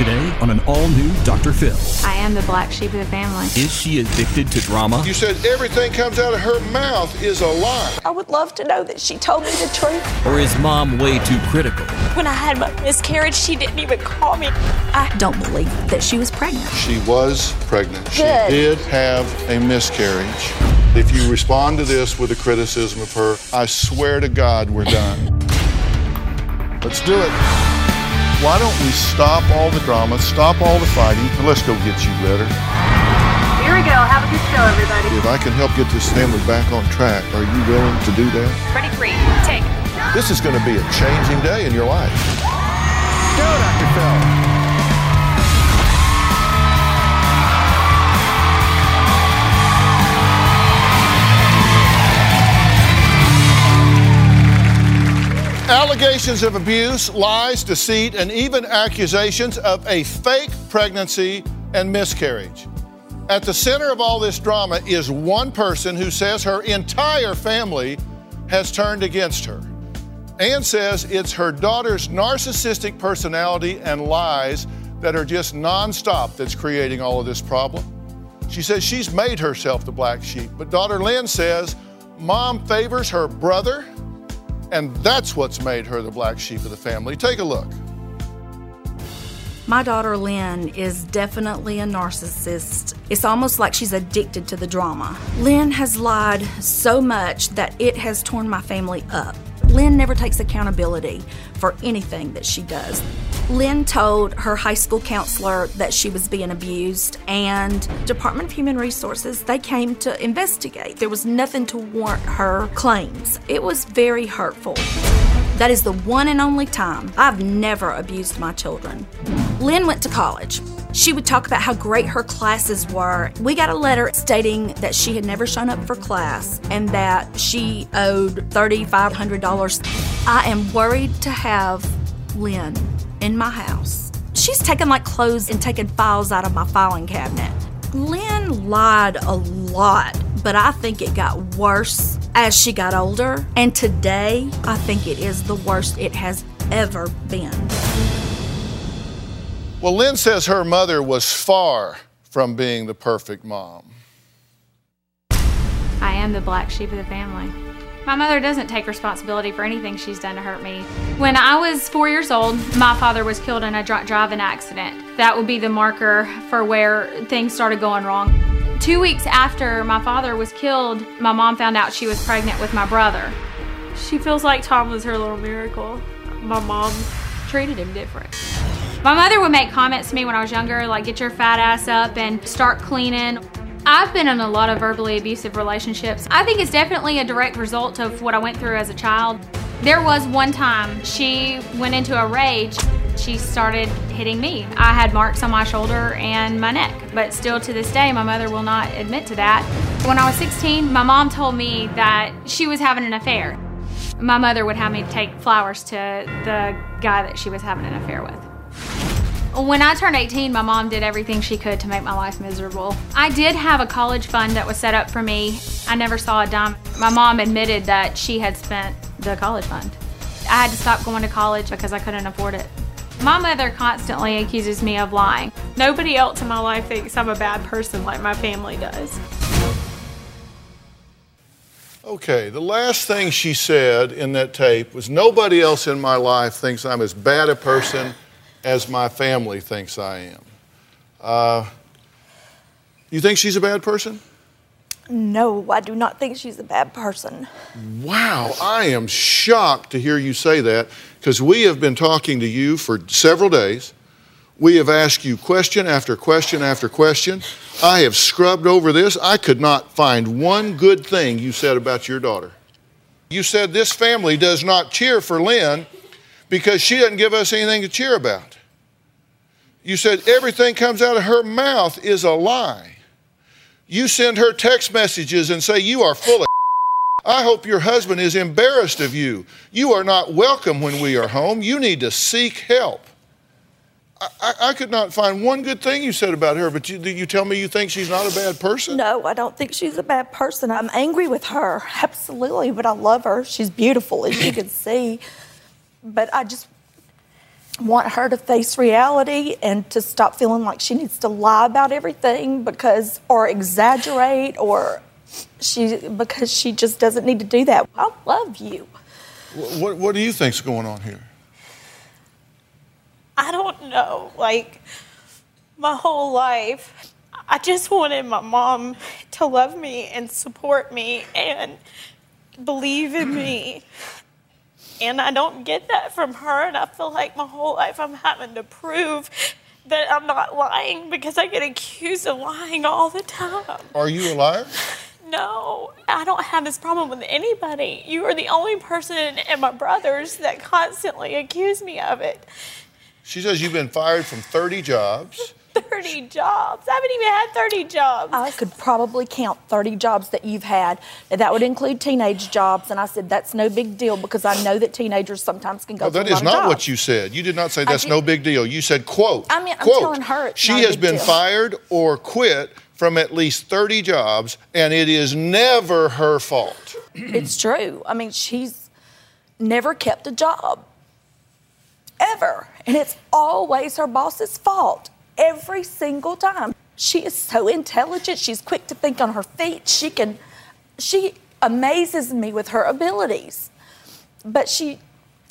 Today on an all new Dr. Phil. I am the black sheep of the family. Is she addicted to drama? You said everything comes out of her mouth is a lie. I would love to know that she told me the truth. Or is mom way too critical? When I had my miscarriage, she didn't even call me. I don't believe that she was pregnant. She was pregnant. Good. She did have a miscarriage. If you respond to this with a criticism of her, I swear to God we're done. Let's do it. Why don't we stop all the drama, stop all the fighting, and let's go get you better. Here we go. Have a good show, everybody. If I can help get this family back on track, are you willing to do that? Ready, three, take. This is going to be a changing day in your life. Go, Dr. Phil. Allegations of abuse, lies, deceit, and even accusations of a fake pregnancy and miscarriage. At the center of all this drama is one person who says her entire family has turned against her. Anne says it's her daughter's narcissistic personality and lies that are just nonstop that's creating all of this problem. She says she's made herself the black sheep, but daughter Lynn says mom favors her brother, and that's what's made her the black sheep of the family. Take a look. My daughter Lynn is definitely a narcissist. It's almost like she's addicted to the drama. Lynn has lied so much that it has torn my family up. Lynn never takes accountability for anything that she does. Lynn told her high school counselor that she was being abused, and Department of Human Resources they came to investigate. There was nothing to warrant her claims. It was very hurtful. That is the one and only time I've never abused my children. Lynn went to college. She would talk about how great her classes were. We got a letter stating that she had never shown up for class and that she owed $3,500. I am worried to have Lynn in my house. She's taken like clothes and taken files out of my filing cabinet. Lynn lied a lot, but I think it got worse as she got older. And today, I think it is the worst it has ever been. Well, Lynn says her mother was far from being the perfect mom. I am the black sheep of the family. My mother doesn't take responsibility for anything she's done to hurt me. When I was four years old, my father was killed in a dr- driving accident. That would be the marker for where things started going wrong. Two weeks after my father was killed, my mom found out she was pregnant with my brother. She feels like Tom was her little miracle. My mom treated him different. My mother would make comments to me when I was younger, like, get your fat ass up and start cleaning. I've been in a lot of verbally abusive relationships. I think it's definitely a direct result of what I went through as a child. There was one time she went into a rage. She started hitting me. I had marks on my shoulder and my neck, but still to this day, my mother will not admit to that. When I was 16, my mom told me that she was having an affair. My mother would have me take flowers to the guy that she was having an affair with. When I turned 18, my mom did everything she could to make my life miserable. I did have a college fund that was set up for me. I never saw a dime. My mom admitted that she had spent the college fund. I had to stop going to college because I couldn't afford it. My mother constantly accuses me of lying. Nobody else in my life thinks I'm a bad person like my family does. Okay, the last thing she said in that tape was Nobody else in my life thinks I'm as bad a person as my family thinks I am. Uh, you think she's a bad person? No, I do not think she's a bad person. Wow, I am shocked to hear you say that because we have been talking to you for several days. We have asked you question after question after question. I have scrubbed over this. I could not find one good thing you said about your daughter. You said this family does not cheer for Lynn because she doesn't give us anything to cheer about. You said everything comes out of her mouth is a lie. You send her text messages and say you are full of I hope your husband is embarrassed of you. You are not welcome when we are home. You need to seek help. I, I, I could not find one good thing you said about her, but you, you tell me you think she's not a bad person? No, I don't think she's a bad person. I'm angry with her, absolutely, but I love her. She's beautiful, as you can see. But I just want her to face reality and to stop feeling like she needs to lie about everything because or exaggerate or she because she just doesn't need to do that. I love you. What, what do you think's going on here? I don't know. Like my whole life, I just wanted my mom to love me and support me and believe in me. And I don't get that from her. And I feel like my whole life I'm having to prove that I'm not lying because I get accused of lying all the time. Are you a liar? No, I don't have this problem with anybody. You are the only person and my brothers that constantly accuse me of it. She says you've been fired from 30 jobs. 30 jobs. I haven't even had 30 jobs. I could probably count 30 jobs that you've had. and That would include teenage jobs. And I said, that's no big deal because I know that teenagers sometimes can go No, through that a lot not of what you said. You did not say that's no big deal. You said, quote. I mean, I'm telling her it's she not a has big been deal." fired or quit from at least 30 jobs, and it is never her fault. It's true. I mean, she's never kept a job. Ever. And it's always her boss's fault. Every single time. She is so intelligent. She's quick to think on her feet. She can, she amazes me with her abilities. But she,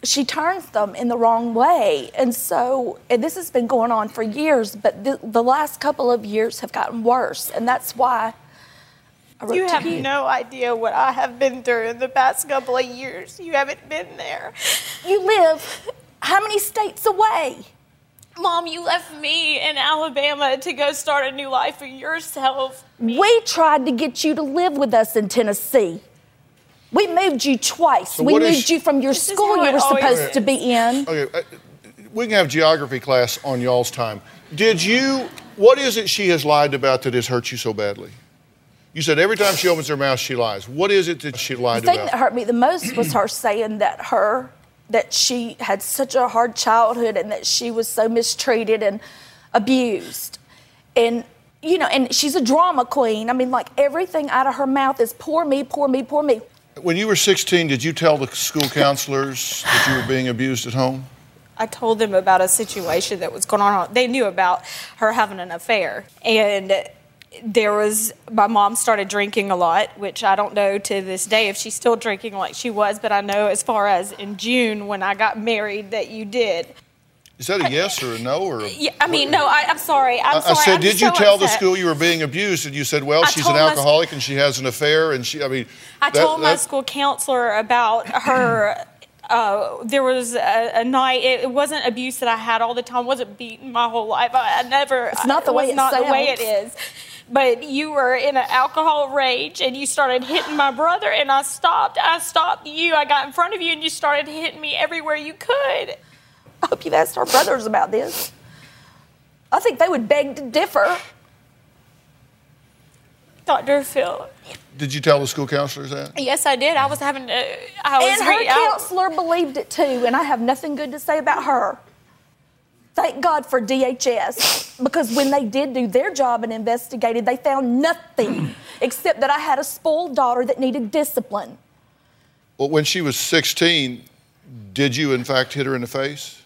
she turns them in the wrong way. And so, and this has been going on for years, but the, the last couple of years have gotten worse. And that's why I wrote You have no idea what I have been through in the past couple of years. You haven't been there. You live how many states away? Mom, you left me in Alabama to go start a new life for yourself. We tried to get you to live with us in Tennessee. We moved you twice. So we moved is- you from your school you were supposed is. to be in. Okay, uh, we can have geography class on y'all's time. Did you, what is it she has lied about that has hurt you so badly? You said every time she opens her mouth, she lies. What is it that she lied about? The thing about? that hurt me the most was her saying that her that she had such a hard childhood and that she was so mistreated and abused. And you know, and she's a drama queen. I mean, like everything out of her mouth is poor me, poor me, poor me. when you were 16, did you tell the school counselors that you were being abused at home? I told them about a situation that was going on. They knew about her having an affair. And there was, my mom started drinking a lot, which I don't know to this day if she's still drinking like she was, but I know as far as in June when I got married that you did. Is that a yes or a no or? A, Yeah, I mean, no, I, I'm sorry. I'm I, I said, I'm did just you so tell the school you were being abused? And you said, well, I she's an told my- alcoholic and she has an affair. And she, I mean, I that- told my that- school counselor about her. Uh, there was a, a night. It, it wasn't abuse that I had all the time. wasn't beaten my whole life. I, I never. It's not the it way was it not the way it sounds. is. But you were in an alcohol rage, and you started hitting my brother, and I stopped. I stopped you. I got in front of you, and you started hitting me everywhere you could. I hope you've asked our brothers about this. I think they would beg to differ. Dr. Phil. Did you tell the school counselors that? Yes, I did. I was having to. I was And her re- I- counselor believed it too, and I have nothing good to say about her. Thank God for DHS, because when they did do their job and investigated, they found nothing except that I had a spoiled daughter that needed discipline. Well, when she was 16, did you in fact hit her in the face?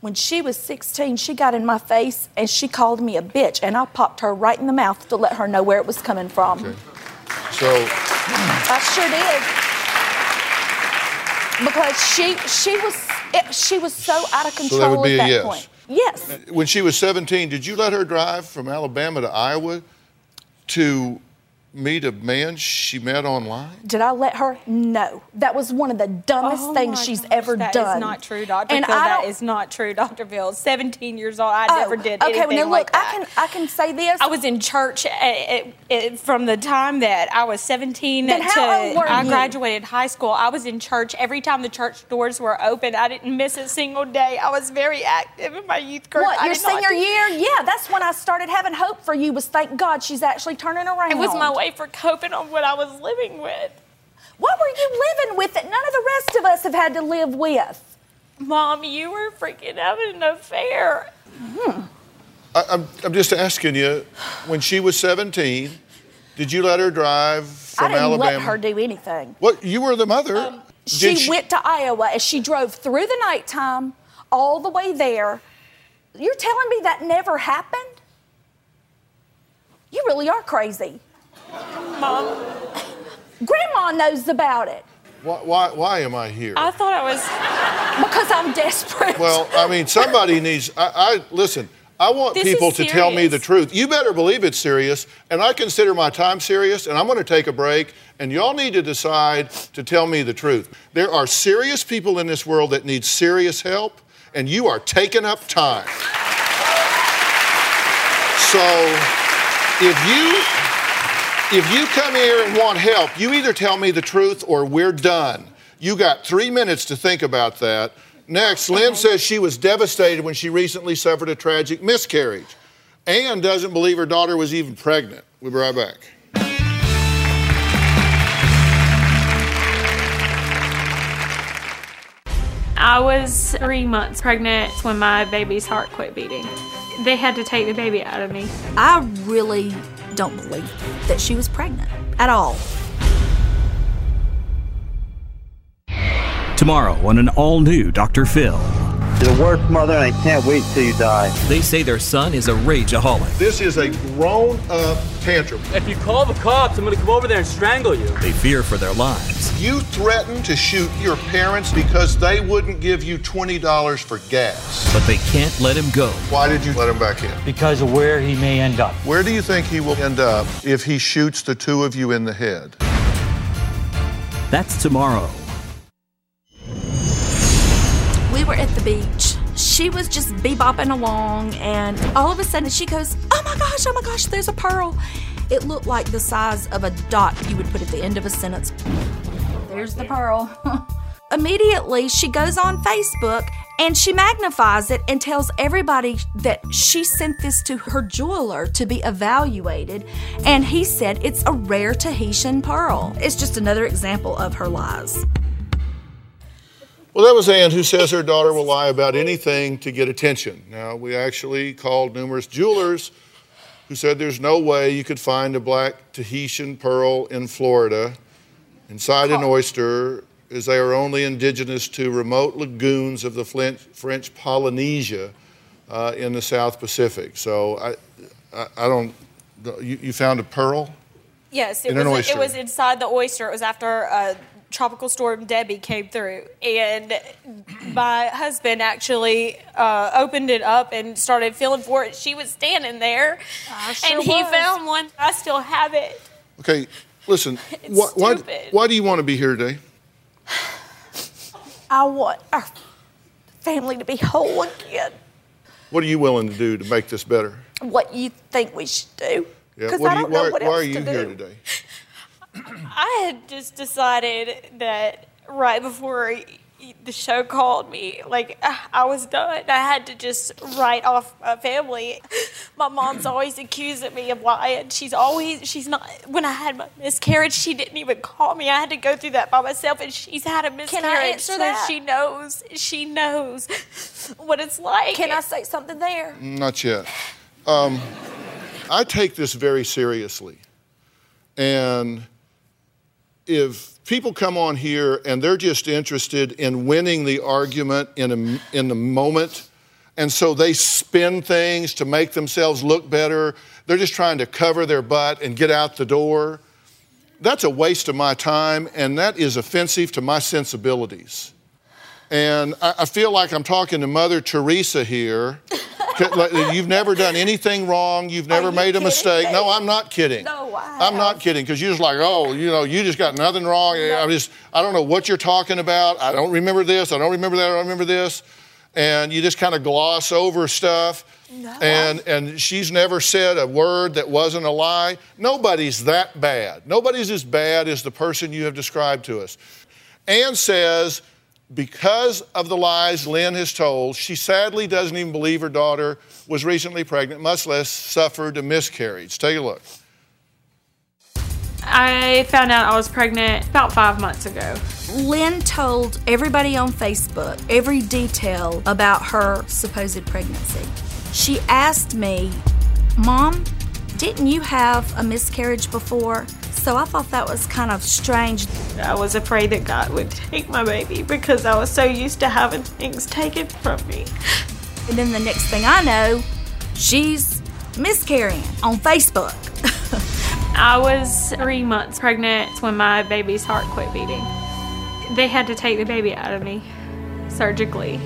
When she was 16, she got in my face and she called me a bitch, and I popped her right in the mouth to let her know where it was coming from. Okay. So, I sure did. Because she she was it, she was so out of So that control would be at a that yes. point. Yes. when she was 17, did you let her drive from Alabama to Iowa to meet a man she met online? Did I let her? No. That was one of the dumbest Oh things she's gosh, ever that done. That is not true, Dr. And Phil. I That don't- is not true, Dr. Phil. 17 years old. I Oh, never did that. okay, anything well, now look, like that. I can I can say this. I was in church at, at, at- from the time that I was 17 Then to how old were I you? graduated high school. I was in church every time the church doors were open. I didn't miss a single day. I was very active in my youth group. What, I your did not senior year? Yeah, that's when I started having hope for you was thank God she's actually turning around. It was my way for coping on what I was living with. What were you living with that none of the rest of us have had to live with? Mom, you were freaking having an affair. Hmm. I, I'm, I'm just asking you, when she was 17, did you let her drive from I didn't Alabama? let her do anything. What? You were the mother. Um, she, Did went to Iowa and she drove through the nighttime all the way there. You're telling me that never happened? You really are crazy. Mom, Grandma knows about it Why, why, why am I here? I thought I was. because I'm desperate. Well, I mean, somebody needs. I, I listen. I want This people to tell me the truth. You better believe it's serious, and I consider my time serious. And I'm going to take a break, and y'all need to decide to tell me the truth. There are serious people in this world that need serious help, and you are taking up time. So, if you if you come here and want help, you either tell me the truth or we're done. You got three minutes to think about that. Next, Lynn says she was devastated when she recently suffered a tragic miscarriage. Ann doesn't believe her daughter was even pregnant. We'll be right back. I was three months pregnant when my baby's heart quit beating. They had to take the baby out of me. I really don't believe that she was pregnant at all. Tomorrow on an all new Dr. Phil. You're the worst mother, and I can't wait till you die. They say their son is a rageaholic. This is a grown up tantrum. If you call the cops, I'm gonna come over there and strangle you. They fear for their lives. You threatened to shoot your parents because they wouldn't give you $20 for gas. But they can't let him go. Why did you let him back in? Because of where he may end up. Where do you think he will end up if he shoots the two of you in the head? That's tomorrow. We were at the beach. She was just bebopping along, and all of a sudden she goes, Oh my gosh, oh my gosh, there's a pearl. It looked like the size of a dot you would put at the end of a sentence. There's the pearl. Immediately, she goes on Facebook and she magnifies it and tells everybody that she sent this to her jeweler to be evaluated. And he said it's a rare Tahitian pearl. It's just another example of her lies. Well, that was Ann who says her daughter will lie about anything to get attention. Now, we actually called numerous jewelers who said there's no way you could find a black Tahitian pearl in Florida inside an oyster, as they are only indigenous to remote lagoons of the French, Polynesia uh, in the South Pacific. So I, I, I don't, you, you found a pearl? Yes, it In an was. oyster. It was inside the oyster. It was after uh, tropical storm Debbie came through, and my husband actually uh, opened it up and started feeling for it. She was standing there, sure and he was. found one. I still have it. Okay, listen, It's why, why, why do you want to be here today? I want our family to be whole again. What are you willing to do to make this better? What you think we should do? Yeah, Because what I do you- don't know why, what why are you to do. here today? I had just decided that right before the show called me, like I was done. I had to just write off my family. My mom's always accusing me of lying. She's always, she's not, when I had my miscarriage, she didn't even call me. I had to go through that by myself, and she's had a miscarriage. answer so that? she knows, she knows what it's like. Can I say something there? Not yet. Um, I take this very seriously. And if people come on here and they're just interested in winning the argument in, a, in the moment, and so they spin things to make themselves look better, they're just trying to cover their butt and get out the door. That's a waste of my time, and that is offensive to my sensibilities. And I, I feel like I'm talking to Mother Teresa here. Like, You've never done anything wrong. You've never you made a mistake. me? No, I'm not kidding. No, I I'm not kidding because you're just like, oh, you know, you just got nothing wrong. I just, I don't know what you're talking about. I don't remember this. I don't remember that. I don't remember this. And you just kind of gloss over stuff. No, and and she's never said a word that wasn't a lie. Nobody's that bad. Nobody's as bad as the person you have described to us. Anne says, because of the lies Lynn has told, she sadly doesn't even believe her daughter was recently pregnant, much less suffered a miscarriage. Take a look. I found out I was pregnant about five months ago. Lynn told everybody on Facebook every detail about her supposed pregnancy. She asked me, Mom, didn't you have a miscarriage before? So I thought that was kind of strange. I was afraid that God would take my baby because I was so used to having things taken from me. And then the next thing I know, she's miscarrying on Facebook. I was three months pregnant when my baby's heart quit beating. They had to take the baby out of me surgically.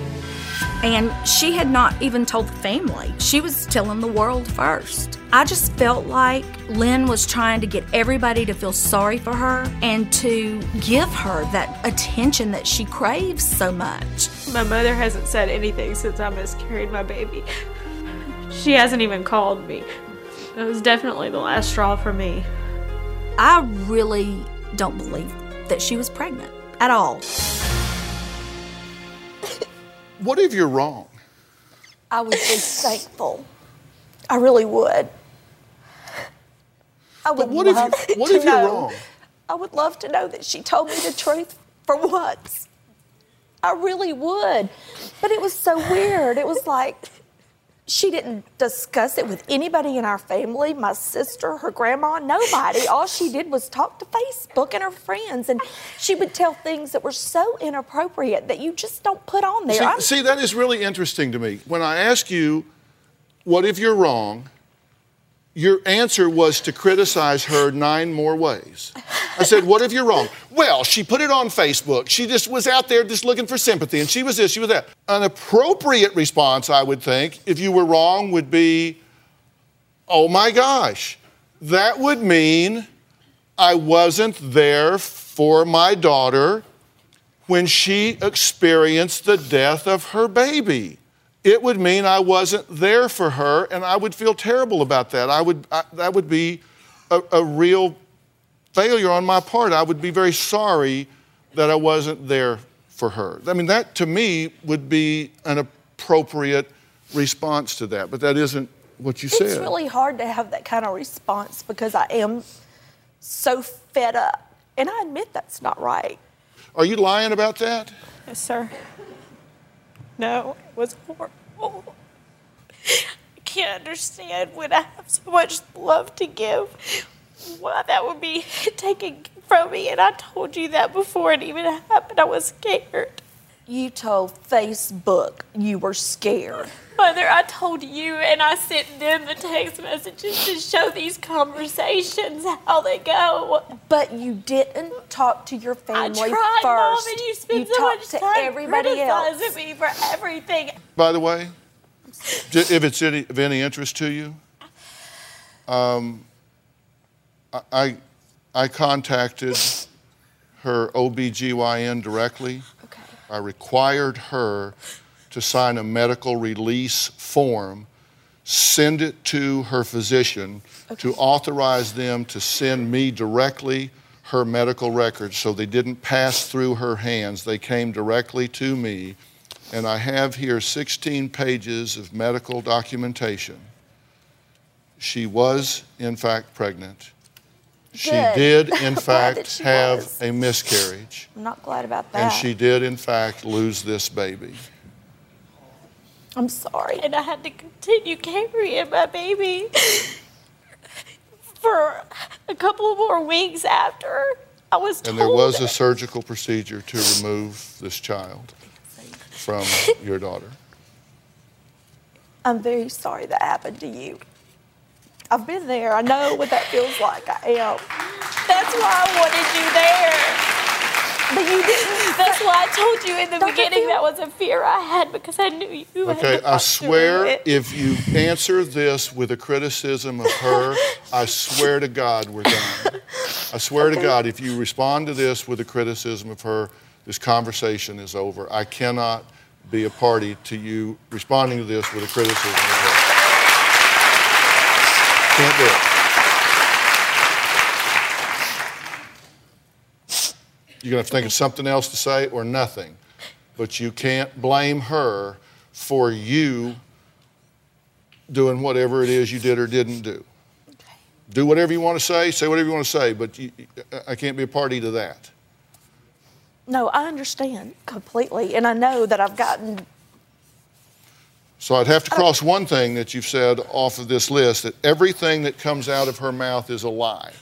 And she had not even told the family. She was telling the world first. I just felt like Lynn was trying to get everybody to feel sorry for her and to give her that attention that she craves so much. My mother hasn't said anything since I miscarried my baby. She hasn't even called me. It was definitely the last straw for me. I really don't believe that she was pregnant at all. What if you're wrong? I would be thankful. I really would. I would But what if love you- what to if you're know. wrong? I would love to know that she told me the truth for once. I really would. But it was so weird. It was like she didn't discuss it with anybody in our family, my sister, her grandma, nobody. All she did was talk to Facebook and her friends. And she would tell things that were so inappropriate that you just don't put on there. See, see, that is really interesting to me. When I ask you, what if you're wrong? Your answer was to criticize her nine more ways. I said, What if you're wrong? Well, she put it on Facebook. She just was out there just looking for sympathy, and she was this, she was that. An appropriate response, I would think, if you were wrong, would be, Oh my gosh, that would mean I wasn't there for my daughter when she experienced the death of her baby. It would mean I wasn't there for her, and I would feel terrible about that. I would, I, that would be a, a real failure on my part. I would be very sorry that I wasn't there for her. I mean, that to me would be an appropriate response to that, but that isn't what you said. It's really hard to have that kind of response because I am so fed up. And I admit that's not right. Are you lying about that? Yes, sir. No, it was horrible. I can't understand when I have so much love to give, why that would be taken from me. And I told you that before it even happened. I was scared. You told Facebook you were scared. Mother, I told you, and I sent them the text messages to show these conversations how they go. But you didn't talk to your family I family tried, first. Mom, and you spend so talked much to time everybody else. criticizing me for everything. By the way, if it's any, of any interest to you, um, I- I, I contacted her OBGYN directly. Okay. I required her to sign a medical release form, send it to her physician to authorize them to send me directly her medical records so they didn't pass through her hands. They came directly to me. And I have here 16 pages of medical documentation. She was, in fact, pregnant. She Good. did, in I'm glad that fact, have was. a miscarriage. I'm not glad about that. And she did, in fact, lose this baby. I'm sorry. And I had to continue carrying my baby for a couple more weeks after I was told. And there was a surgical procedure to remove this child from your daughter. I'm very sorry that happened to you. I've been there. I know what that feels like. I am. That's why I wanted you there. But you didn't. That's why I told you in the beginning that was a fear I had because I knew you. had Okay, to I swear it. if you answer this with a criticism of her, I swear to God we're done. I swear to God, if you respond to this with a criticism of her, this conversation is over. I cannot be a party to you responding to this with a criticism of her. Can't do it. You're going to have to think of something else to say or nothing. But you can't blame her for you doing whatever it is you did or didn't do. Okay. Do whatever you want to say, say whatever you want to say, but you, I can't be a party to that. No, I understand completely. And I know that I've gotten So I'd have to cross one thing that you've said off of this list that everything that comes out of her mouth is a lie.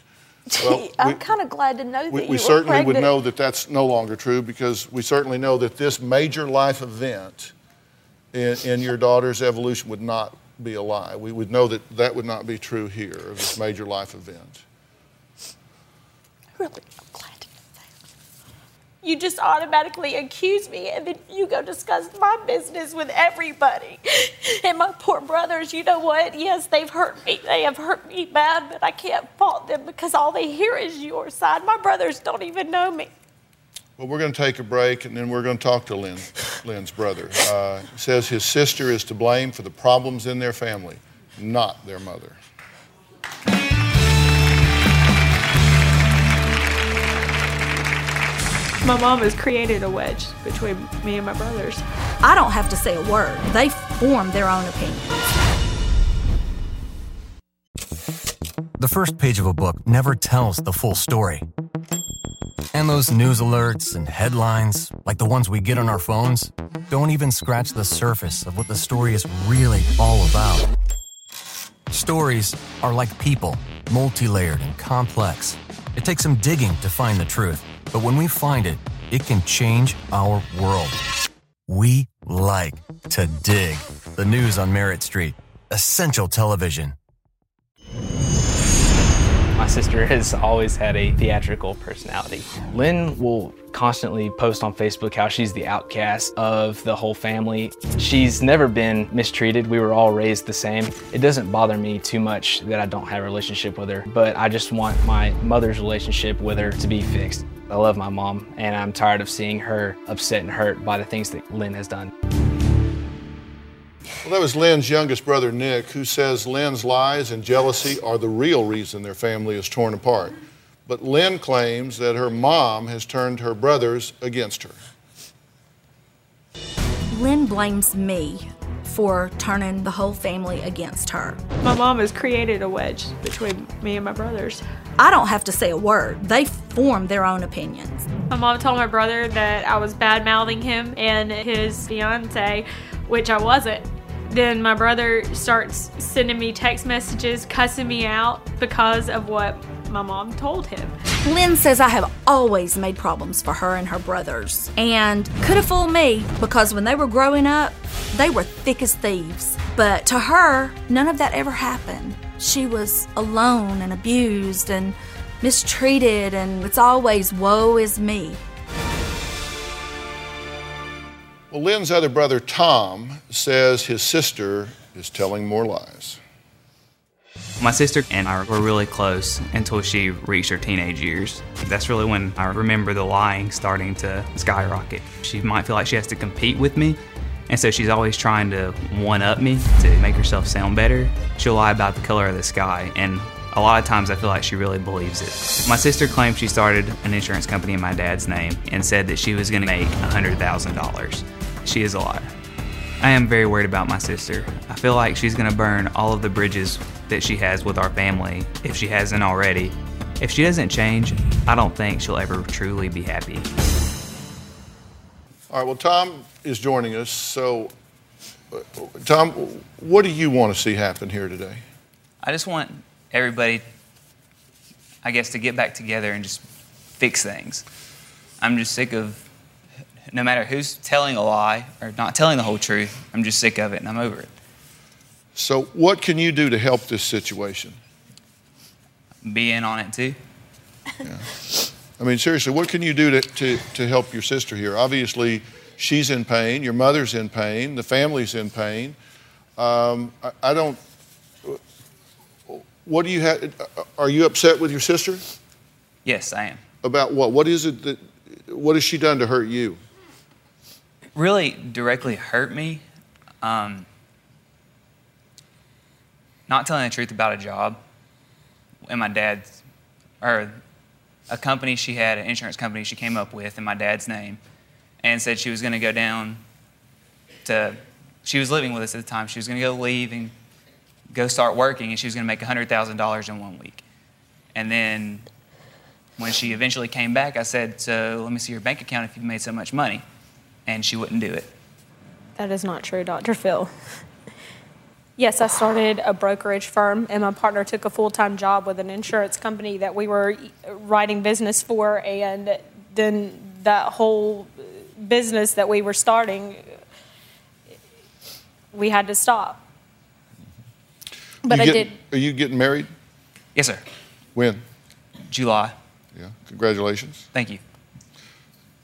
Well, I'm kind of glad to know that We, you we certainly would know that that's no longer true because we certainly know that this major life event in, in your daughter's evolution would not be a lie. We would know that that would not be true here of this major life event. Really, I'm glad to know that. You just automatically accuse me, and then you go discuss my business with everybody. And my poor brothers, you know what? Yes, they've hurt me. They have hurt me bad, but I can't fault them because all they hear is your side. My brothers don't even know me. Well, we're going to take a break and then we're going to talk to Lynn, Lynn's brother. Uh, says his sister is to blame for the problems in their family, not their mother. My mom has created a wedge between me and my brothers. I don't have to say a word. They form their own opinions. The first page of a book never tells the full story. And those news alerts and headlines, like the ones we get on our phones, don't even scratch the surface of what the story is really all about. Stories are like people, multi layered and complex. It takes some digging to find the truth, but when we find it, it can change our world. We like to dig. The news on Merit Street. Essential television. My sister has always had a theatrical personality. Lynn will constantly post on Facebook how she's the outcast of the whole family. She's never been mistreated. We were all raised the same. It doesn't bother me too much that I don't have a relationship with her, but I just want my mother's relationship with her to be fixed. I love my mom, and I'm tired of seeing her upset and hurt by the things that Lynn has done. Well, that was Lynn's youngest brother, Nick, who says Lynn's lies and jealousy are the real reason their family is torn apart. But Lynn claims that her mom has turned her brothers against her. Lynn blames me for turning the whole family against her. My mom has created a wedge between me and my brothers. I don't have to say a word. They form their own opinions. My mom told my brother that I was bad mouthing him and his fiance, which I wasn't. Then my brother starts sending me text messages cussing me out because of what my mom told him. Lynn says I have always made problems for her and her brothers. And could have fooled me because when they were growing up, they were thick as thieves. But to her, none of that ever happened. She was alone and abused and mistreated, and it's always woe is me. Well, Lynn's other brother, Tom, says his sister is telling more lies. My sister and I were really close until she reached her teenage years. That's really when I remember the lying starting to skyrocket. She might feel like she has to compete with me, and so she's always trying to one up me to make herself sound better. She'll lie about the color of the sky, and a lot of times I feel like she really believes it. My sister claimed she started an insurance company in my dad's name and said that she was going to make $100,000. She is a liar. I am very worried about my sister. I feel like she's going to burn all of the bridges that she has with our family if she hasn't already. If she doesn't change, I don't think she'll ever truly be happy. All right, well, Tom is joining us. So, uh, Tom, what do you want to see happen here today? I just want everybody, I guess, to get back together and just fix things. I'm just sick of no matter who's telling a lie or not telling the whole truth, I'm just sick of it and I'm over it. So, what can you do to help this situation? Be in on it too. I mean, seriously, what can you do to, to, to help your sister here? Obviously, she's in pain, your mother's in pain, the family's in pain. Um, I, I don't. What do you have? Are you upset with your sister? Yes, I am. About what? What is it that? What has she done to hurt you? Really directly hurt me. Um, not telling the truth about a job and my dad's, or a company she had, an insurance company she came up with in my dad's name, and said she was going to go down to, she was living with us at the time. She was going to go leave and go start working, and she was going to make $100,000 in one week. And then when she eventually came back, I said, So let me see your bank account if you've made so much money. And she wouldn't do it. That is not true, Dr. Phil. Yes, I started a brokerage firm, and my partner took a full time job with an insurance company that we were uh, writing business for, and then that whole business that we were starting, we had to stop. But You I get- did. Are you getting married? Yes, sir. When? July. Yeah. Congratulations. Thank you.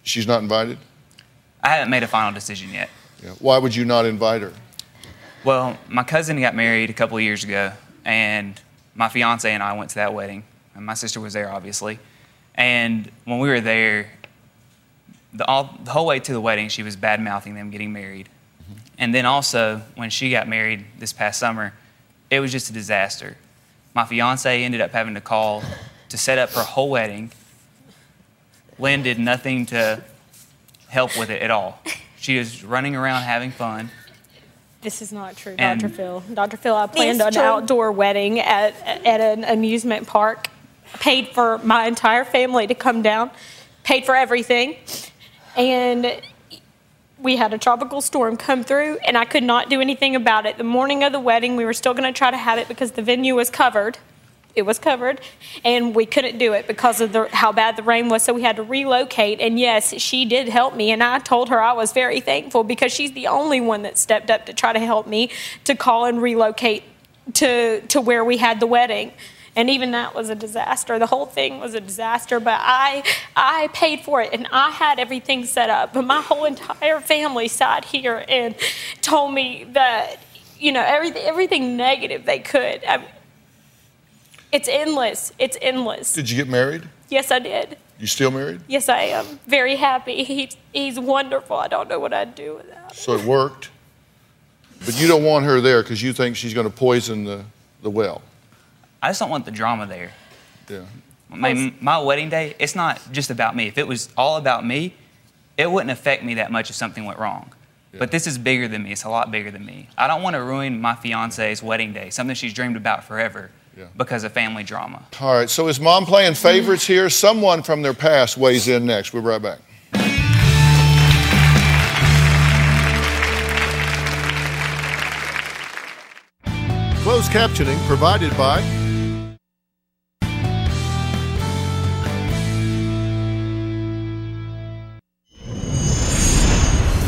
She's not invited. I haven't made a final decision yet. Yeah. Why would you not invite her? Well, my cousin got married a couple of years ago, and my fiance and I went to that wedding. And my sister was there, obviously. And when we were there, the, all, the whole way to the wedding, she was bad mouthing them getting married. Mm-hmm. And then also, when she got married this past summer, it was just a disaster. My fiance ended up having to call to set up her whole wedding. Lynn did nothing to help with it at all. She was running around having fun. This is not true, And- Dr. Phil. Dr. Phil, I planned an true. outdoor wedding at, at an amusement park, paid for my entire family to come down, paid for everything. And we had a tropical storm come through, and I could not do anything about it. The morning of the wedding, we were still going to try to have it because the venue was covered. It was covered, and we couldn't do it because of the, how bad the rain was. So we had to relocate. And yes, she did help me, and I told her I was very thankful because she's the only one that stepped up to try to help me to call and relocate to to where we had the wedding. And even that was a disaster. The whole thing was a disaster, but I I paid for it and I had everything set up. But my whole entire family sat here and told me that you know everything everything negative they could. I it's endless. It's endless. Did you get married? Yes, I did. You still married? Yes, I am. Very happy. He's, he's wonderful. I don't know what I'd do without him. So it worked. But you don't want her there because you think she's going to poison the, the well. I just don't want the drama there. Yeah. My, my wedding day, it's not just about me. If it was all about me, it wouldn't affect me that much if something went wrong. But this is bigger than me. It's a lot bigger than me. I don't want to ruin my fiance's wedding day, something she's dreamed about forever, because of family drama. All right. So is mom playing favorites here? Someone from their past weighs in next. We'll be right back. Closed captioning provided by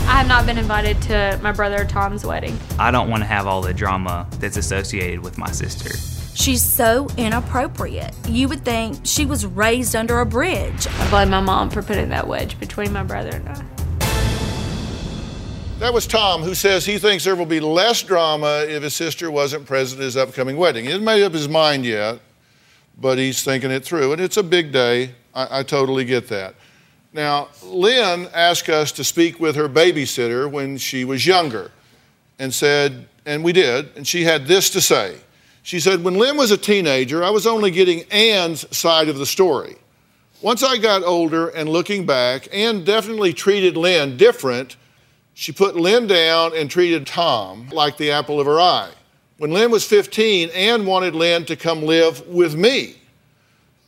I have not been invited to my brother Tom's wedding. I don't want to have all the drama that's associated with my sister. She's so inappropriate. You would think she was raised under a bridge. I blame my mom for putting that wedge between my brother and I. That was Tom, who says he thinks there will be less drama if his sister wasn't present at his upcoming wedding. He hasn't made up his mind yet, but he's thinking it through. And it's a big day. I, I totally get that. Now, Lynn asked us to speak with her babysitter when she was younger and said, and we did, and she had this to say. She said, When Lynn was a teenager, I was only getting Ann's side of the story. Once I got older and looking back, Ann definitely treated Lynn different. She put Lynn down and treated Tom like the apple of her eye. When Lynn was 15, Ann wanted Lynn to come live with me.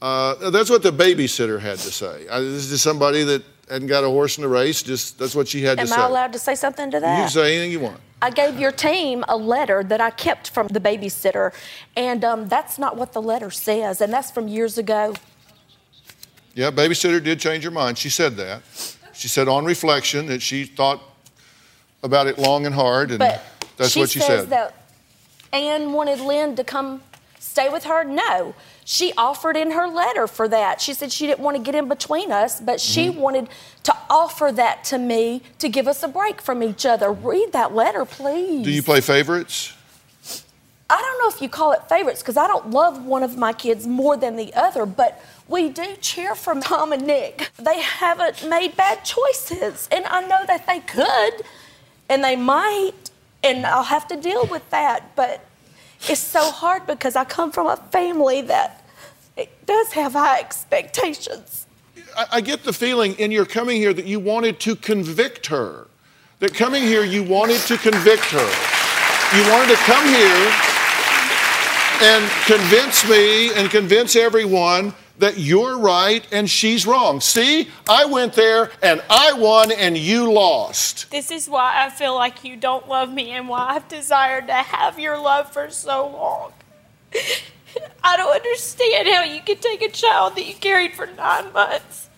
Uh, that's what the babysitter had to say. Uh, this is somebody that hadn't got a horse in the race. Just that's what she had Am to say. Am I allowed to say something to that? you can say anything you want. I gave your team a letter that I kept from the babysitter, and um, that's not what the letter says, and that's from years ago. Yeah, babysitter did change her mind. She said that. She said on reflection that she thought about it long and hard, and But that's she what she says said. that Anne wanted Lynn to come stay with her? No. She offered in her letter for that. She said she didn't want to get in between us, but she Mm-hmm. wanted to offer that to me to give us a break from each other. Read that letter, please. Do you play favorites? I don't know if you call it favorites because I don't love one of my kids more than the other, but we do cheer for Tom and Nick. They haven't made bad choices, and I know that they could, and they might, and I'll have to deal with that. But it's so hard because I come from a family that does have high expectations. I, I get the feeling in your coming here that you wanted to convict her. That coming here, you wanted to convict her. You wanted to come here and convince me and convince everyone that you're right and she's wrong. See, I went there and I won and you lost. This is why I feel like you don't love me and why I've desired to have your love for so long. I don't understand how you can take a child that you carried for nine months,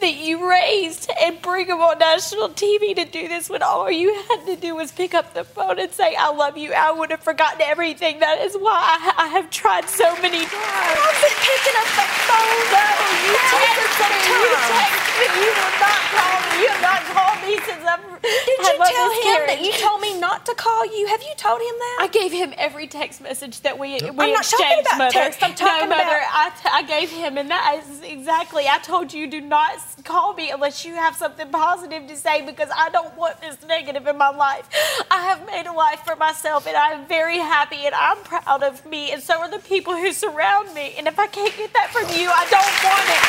that you raised, and bring him on national TV to do this when all you had to do was pick up the phone and say, I love you. I would have forgotten everything. That is why I, I have tried so many times. I wasn't picking up the phone, though. You texted me. You texted me. You will not call me. You have not called me since I've Did you tell him that you told me not to call you? Have you told him that? I gave him every text message that we, we I'm not talking exchanged, about Mother. text, I'm talking no, Mother, about- I, t- I gave him, and that is exactly. I told you, do not s- call me unless you have something positive to say because I don't want this negative in my life. I have made a life for myself, and I'm very happy, and I'm proud of me, and so are the people who surround me. And if I can't get that from you, I don't want it.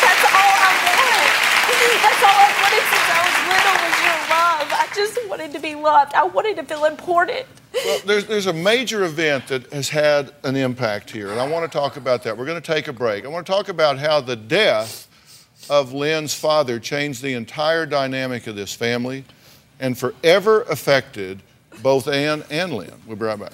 That's all I want. That's all I wanted since I was little was your love. I just wanted to be loved. I wanted to feel important. Well, there's, there's a major event that has had an impact here, and I want to talk about that. We're going to take a break. I want to talk about how the death of Lynn's father changed the entire dynamic of this family and forever affected both Ann and Lynn. We'll be right back.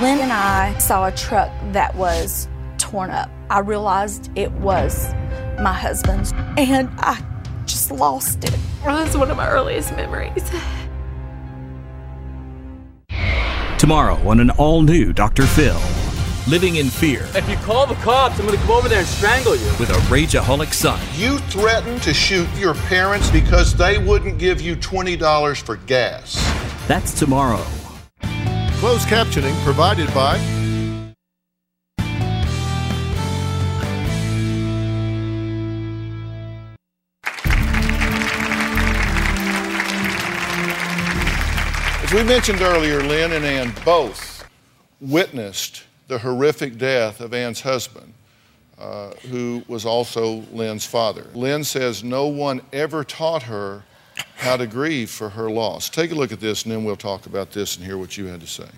Lynn and I saw a truck that was torn up. I realized it was my husband's, and I just lost it. Oh, that's one of my earliest memories. Tomorrow on an all new Dr. Phil. Living in fear If you call the cops, I'm gonna come over there and strangle you. with a rageaholic son. You threatened to shoot your parents because they wouldn't give you $20 for gas. That's tomorrow. Closed captioning provided by As we mentioned earlier, Lynn and Ann both witnessed the horrific death of Ann's husband, uh, who was also Lynn's father. Lynn says no one ever taught her how to grieve for her loss. Take a look at this, and then we'll talk about this and hear what you had to say.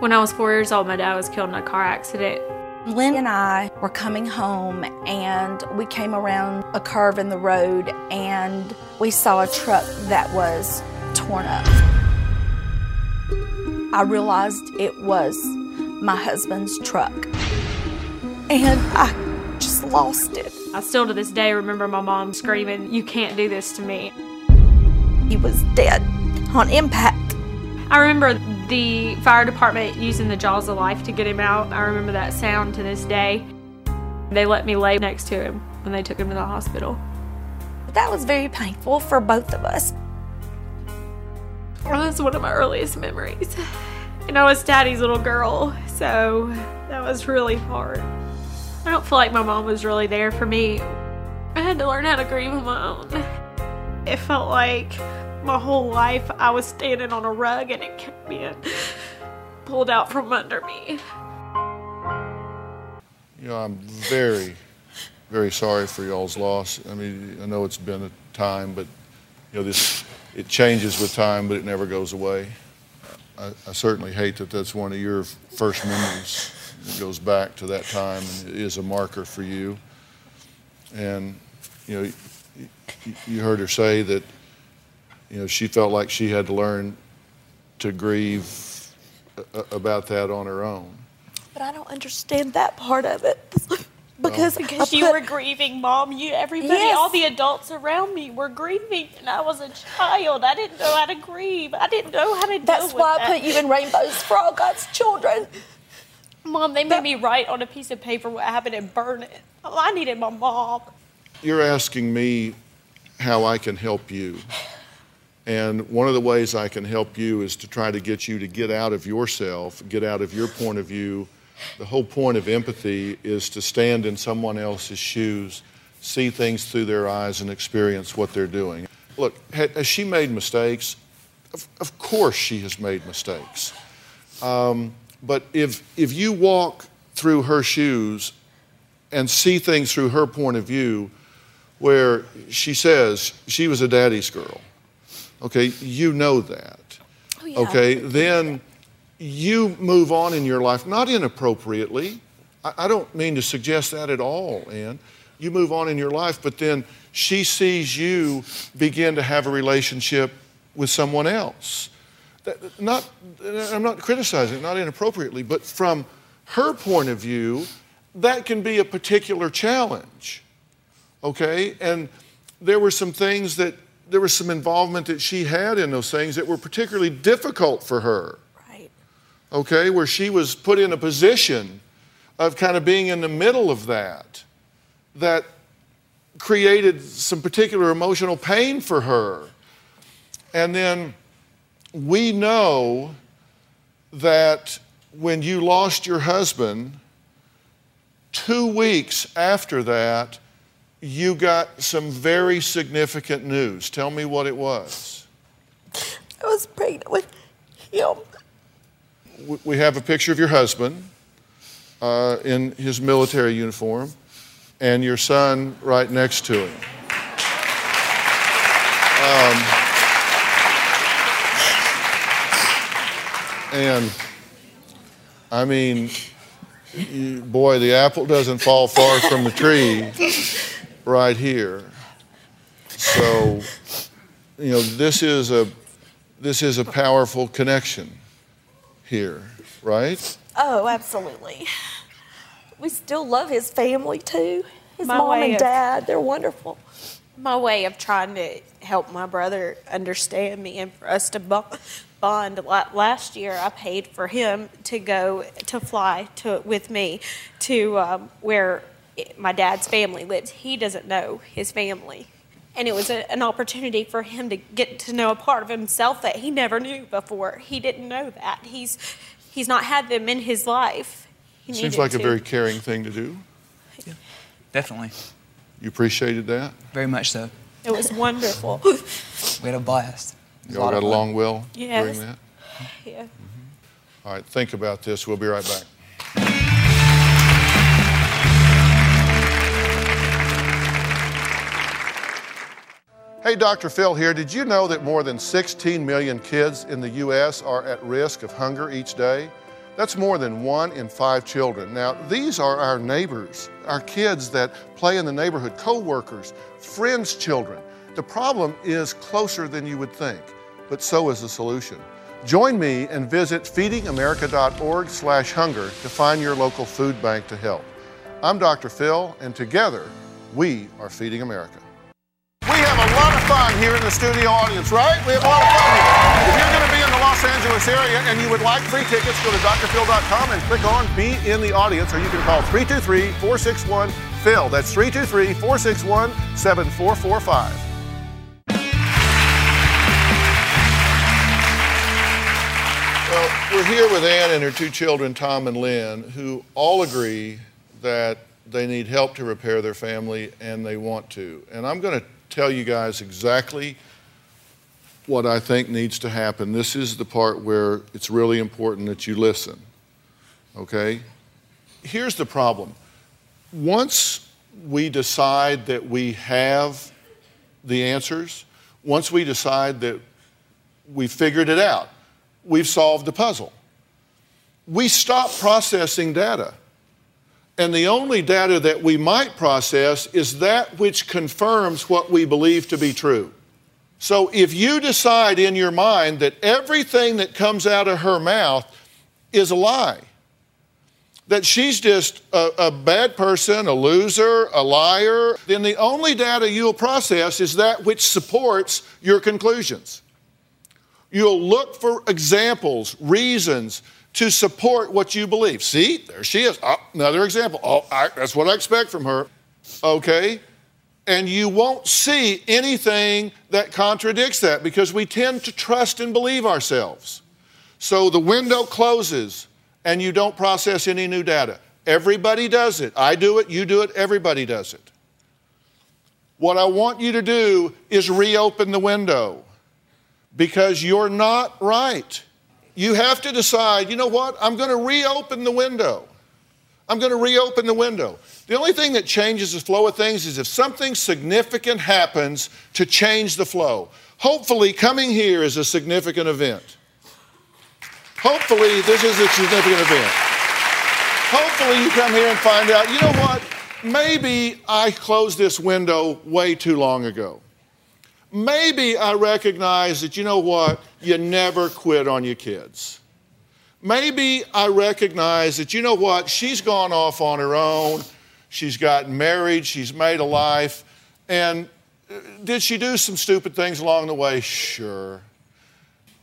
When I was four years old, my dad was killed in a car accident. Lynn and I were coming home and we came around a curve in the road and we saw a truck that was torn up. I realized it was my husband's truck. And I just lost it. I still to this day remember my mom screaming, You can't do this to me. He was dead on impact. I remember the fire department using the jaws of life to get him out. I remember that sound to this day. They let me lay next to him when they took him to the hospital. That was very painful for both of us. Well, that's one of my earliest memories. And I was Daddy's little girl, so that was really hard. I don't feel like my mom was really there for me. I had to learn how to grieve on my own. It felt like my whole life I was standing on a rug and it kept being pulled out from under me. You know, I'm very, very sorry for y'all's loss. I mean, I know it's been a time, but you know, this it changes with time, but it never goes away. I, I certainly hate that that's one of your first memories. It goes back to that time, and it is a marker for you. And you know, you heard her say that you know she felt like she had to learn to grieve a- about that on her own. But I don't understand that part of it. Well, because because I you were grieving, mom. You, everybody, Yes. all the adults around me were grieving, and I was a child. I didn't know how to grieve. I didn't know how to deal That's with why I that. put you in rainbows for all God's children. Mom, they made me write on a piece of paper what happened and burn it. Oh, I needed my mom. You're asking me how I can help you. And one of the ways I can help you is to try to get you to get out of yourself, get out of your point of view. The whole point of empathy is to stand in someone else's shoes, see things through their eyes, and experience what they're doing. Look, has she made mistakes? Of, of course, she has made mistakes. Um, but if, if you walk through her shoes and see things through her point of view, where she says she was a daddy's girl, okay, you know that. yeah. Okay, then you move on in your life, not inappropriately. I, I don't mean to suggest that at all, Ann. You move on in your life, but then she sees you begin to have a relationship with someone else. That, not, I'm not criticizing, not inappropriately, but from her point of view, that can be a particular challenge. Okay? And there were some things that, there was some involvement that she had in those things that were particularly difficult for her. Okay? Where she was put in a position of kind of being in the middle of that, that created some particular emotional pain for her. And then we know that when you lost your husband, two weeks after that, you got some very significant news. Tell me what it was. I was pregnant with him. We have a picture of your husband uh, in his military uniform and your son right next to him. Um, and I mean, you, boy, the apple doesn't fall far from the tree right here. So, you know, this is a this is a powerful connection here, right? Oh, absolutely. We still love his family too. His My mom way and of- dad, they're wonderful. my way of trying to help my brother understand me and for us to bo- bond. Last year, I paid for him to go to fly to with me to um, where my dad's family lives. He doesn't know his family. And it was a, an opportunity for him to get to know a part of himself that he never knew before. He didn't know that. He's he's not had them in his life. He Seems needed like a very caring thing to do. Definitely. You appreciated that? Very much so. It was wonderful. We had a blast. It was a Y'all got along well Yes. during that? yeah. All right, think about this. We'll be right back. Hey, Dr. Phil here. Did you know that more than 16 million kids in the U.S. are at risk of hunger each day? That's more than one in five children. Now, these are our neighbors, our kids that play in the neighborhood, co workers, friends' children. The problem is closer than you would think, but so is the solution. Join me and visit feedingamerica.org slash hunger to find your local food bank to help. I'm Dr. Phil, and together, we are Feeding America. We have a lot of fun here in the studio audience, right? We have a lot of fun here. If you're going to be in the Los Angeles area and you would like free tickets, go to drphil.com and click on Be in the Audience, or you can call 323 461 Phil. That's 323 461 7445. Well, we're here with Ann and her two children, Tom and Lynn, who all agree that they need help to repair their family and they want to. And I'm going to tell you guys exactly what I think needs to happen. This is the part where it's really important that you listen. Okay? Here's the problem. Once we decide that we have the answers, once we decide that we figured it out, we've solved the puzzle. We stop processing data. And the only data that we might process is that which confirms what we believe to be true. So if you decide in your mind that everything that comes out of her mouth is a lie, that she's just a, a, bad person, a loser, a liar, then the only data you'll process is that which supports your conclusions. You'll look for examples, reasons to support what you believe. See, there she is. Oh, another example. Oh, I, that's what I expect from her. Okay? And you won't see anything that contradicts that because we tend to trust and believe ourselves. So the window closes and you don't process any new data. Everybody does it. I do it, you do it, everybody does it. What I want you to do is reopen the window because you're not right. You have to decide, you know what? I'm going to reopen the window. I'm going to reopen the window. The only thing that changes the flow of things is if something significant happens to change the flow. Hopefully, coming here is a significant event. Hopefully, this is a significant event. Hopefully, you come here and find out, you know what? Maybe I closed this window way too long ago. Maybe I recognize that, you know what? You never quit on your kids. Maybe I recognize that, you know what? She's gone off on her own. She's gotten married. She's made a life. And uh, did she do some stupid things along the way? Sure.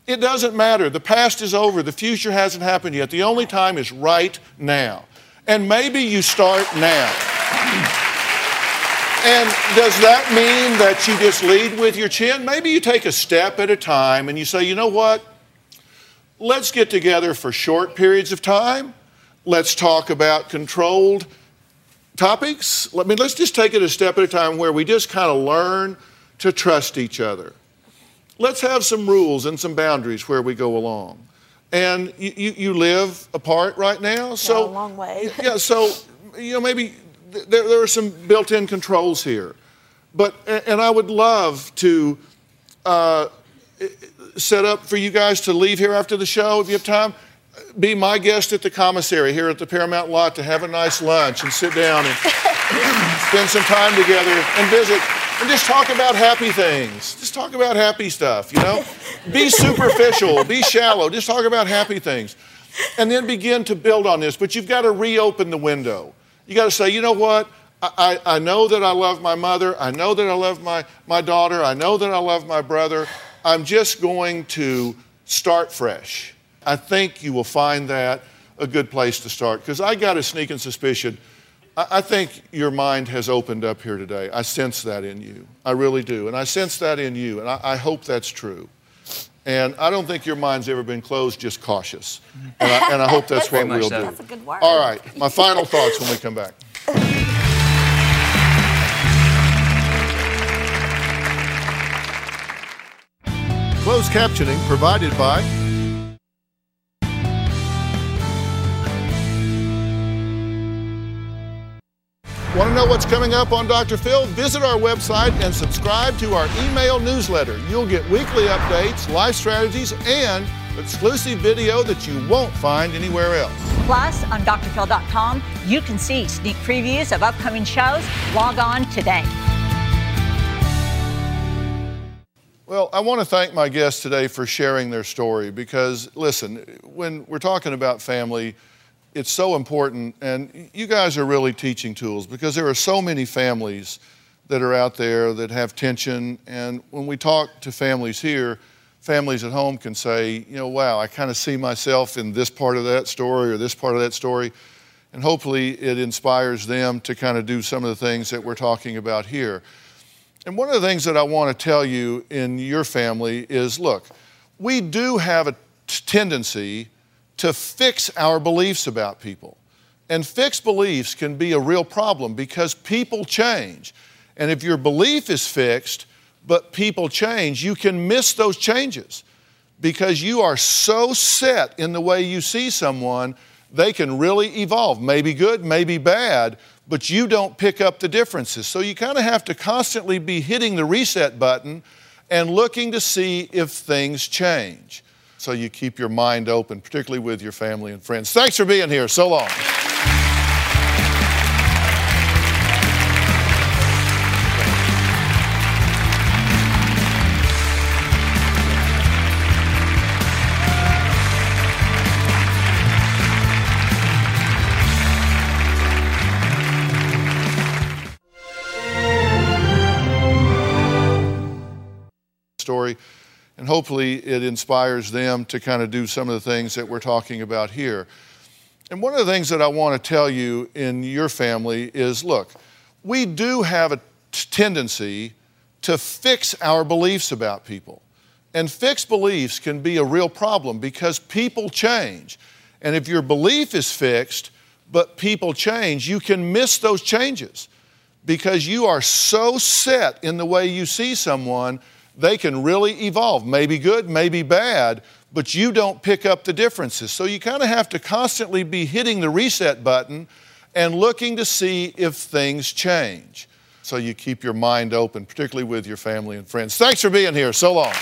It doesn't matter. The past is over. The future hasn't happened yet. The only time is right now. And maybe you start now. And does that mean that you just lead with your chin? Maybe you take a step at a time and you say, you know what? let's get together for short periods of time. Let's talk about controlled topics. I mean, let's just take it a step at a time where we just kind of learn to trust each other. Let's have some rules and some boundaries where we go along. And you, you, you live apart right now, so yeah, a long way. yeah, so you know maybe there, there are some built-in controls here, but and I would love to uh, set up for you guys to leave here after the show if you have time. Be my guest at the commissary here at the Paramount lot to have a nice lunch and sit down and spend some time together and visit and just talk about happy things. Just talk about happy stuff, you know? be superficial, be shallow, just talk about happy things. And then begin to build on this. But you've got to reopen the window. You got to say, you know what? I, I, know that I love my mother. I know that I love my, my daughter. I know that I love my brother. I'm just going to start fresh. I think you will find that a good place to start because I got a sneaking suspicion. I think your mind has opened up here today. I sense that in you. I really do. And I sense that in you. And I, I hope that's true. And I don't think your mind's ever been closed, just cautious. And I, and I hope that's what we'll do. That's a good word. All right. My final thoughts when we come back. Closed captioning provided by Want to know what's coming up on Dr. Phil? Visit our website and subscribe to our email newsletter. You'll get weekly updates, life strategies, and exclusive video that you won't find anywhere else. Plus, on drphil.com, you can see sneak previews of upcoming shows. Log on today. Well, I want to thank my guests today for sharing their story because, listen, when we're talking about family, it's so important. And you guys are really teaching tools because there are so many families that are out there that have tension. And when we talk to families here, families at home can say, you know, wow, I kind of see myself in this part of that story or this part of that story. And hopefully it inspires them to kind of do some of the things that we're talking about here. And one of the things that I want to tell you in your family is look, we do have a t- tendency to fix our beliefs about people. And fixed beliefs can be a real problem because people change. And if your belief is fixed, but people change, you can miss those changes because you are so set in the way you see someone, they can really evolve. Maybe good, maybe bad, but you don't pick up the differences. So you kind of have to constantly be hitting the reset button and looking to see if things change. So you keep your mind open, particularly with your family and friends. Thanks for being here. So long. Hopefully it inspires them to kind of do some of the things that we're talking about here. And one of the things that I want to tell you in your family is look, we do have a tendency to fix our beliefs about people. And fixed beliefs can be a real problem because people change. And if your belief is fixed, but people change, you can miss those changes because you are so set in the way you see someone, they can really evolve. Maybe good, maybe bad, but you don't pick up the differences. So you kind of have to constantly be hitting the reset button and looking to see if things change. So you keep your mind open, particularly with your family and friends. Thanks for being here. So long.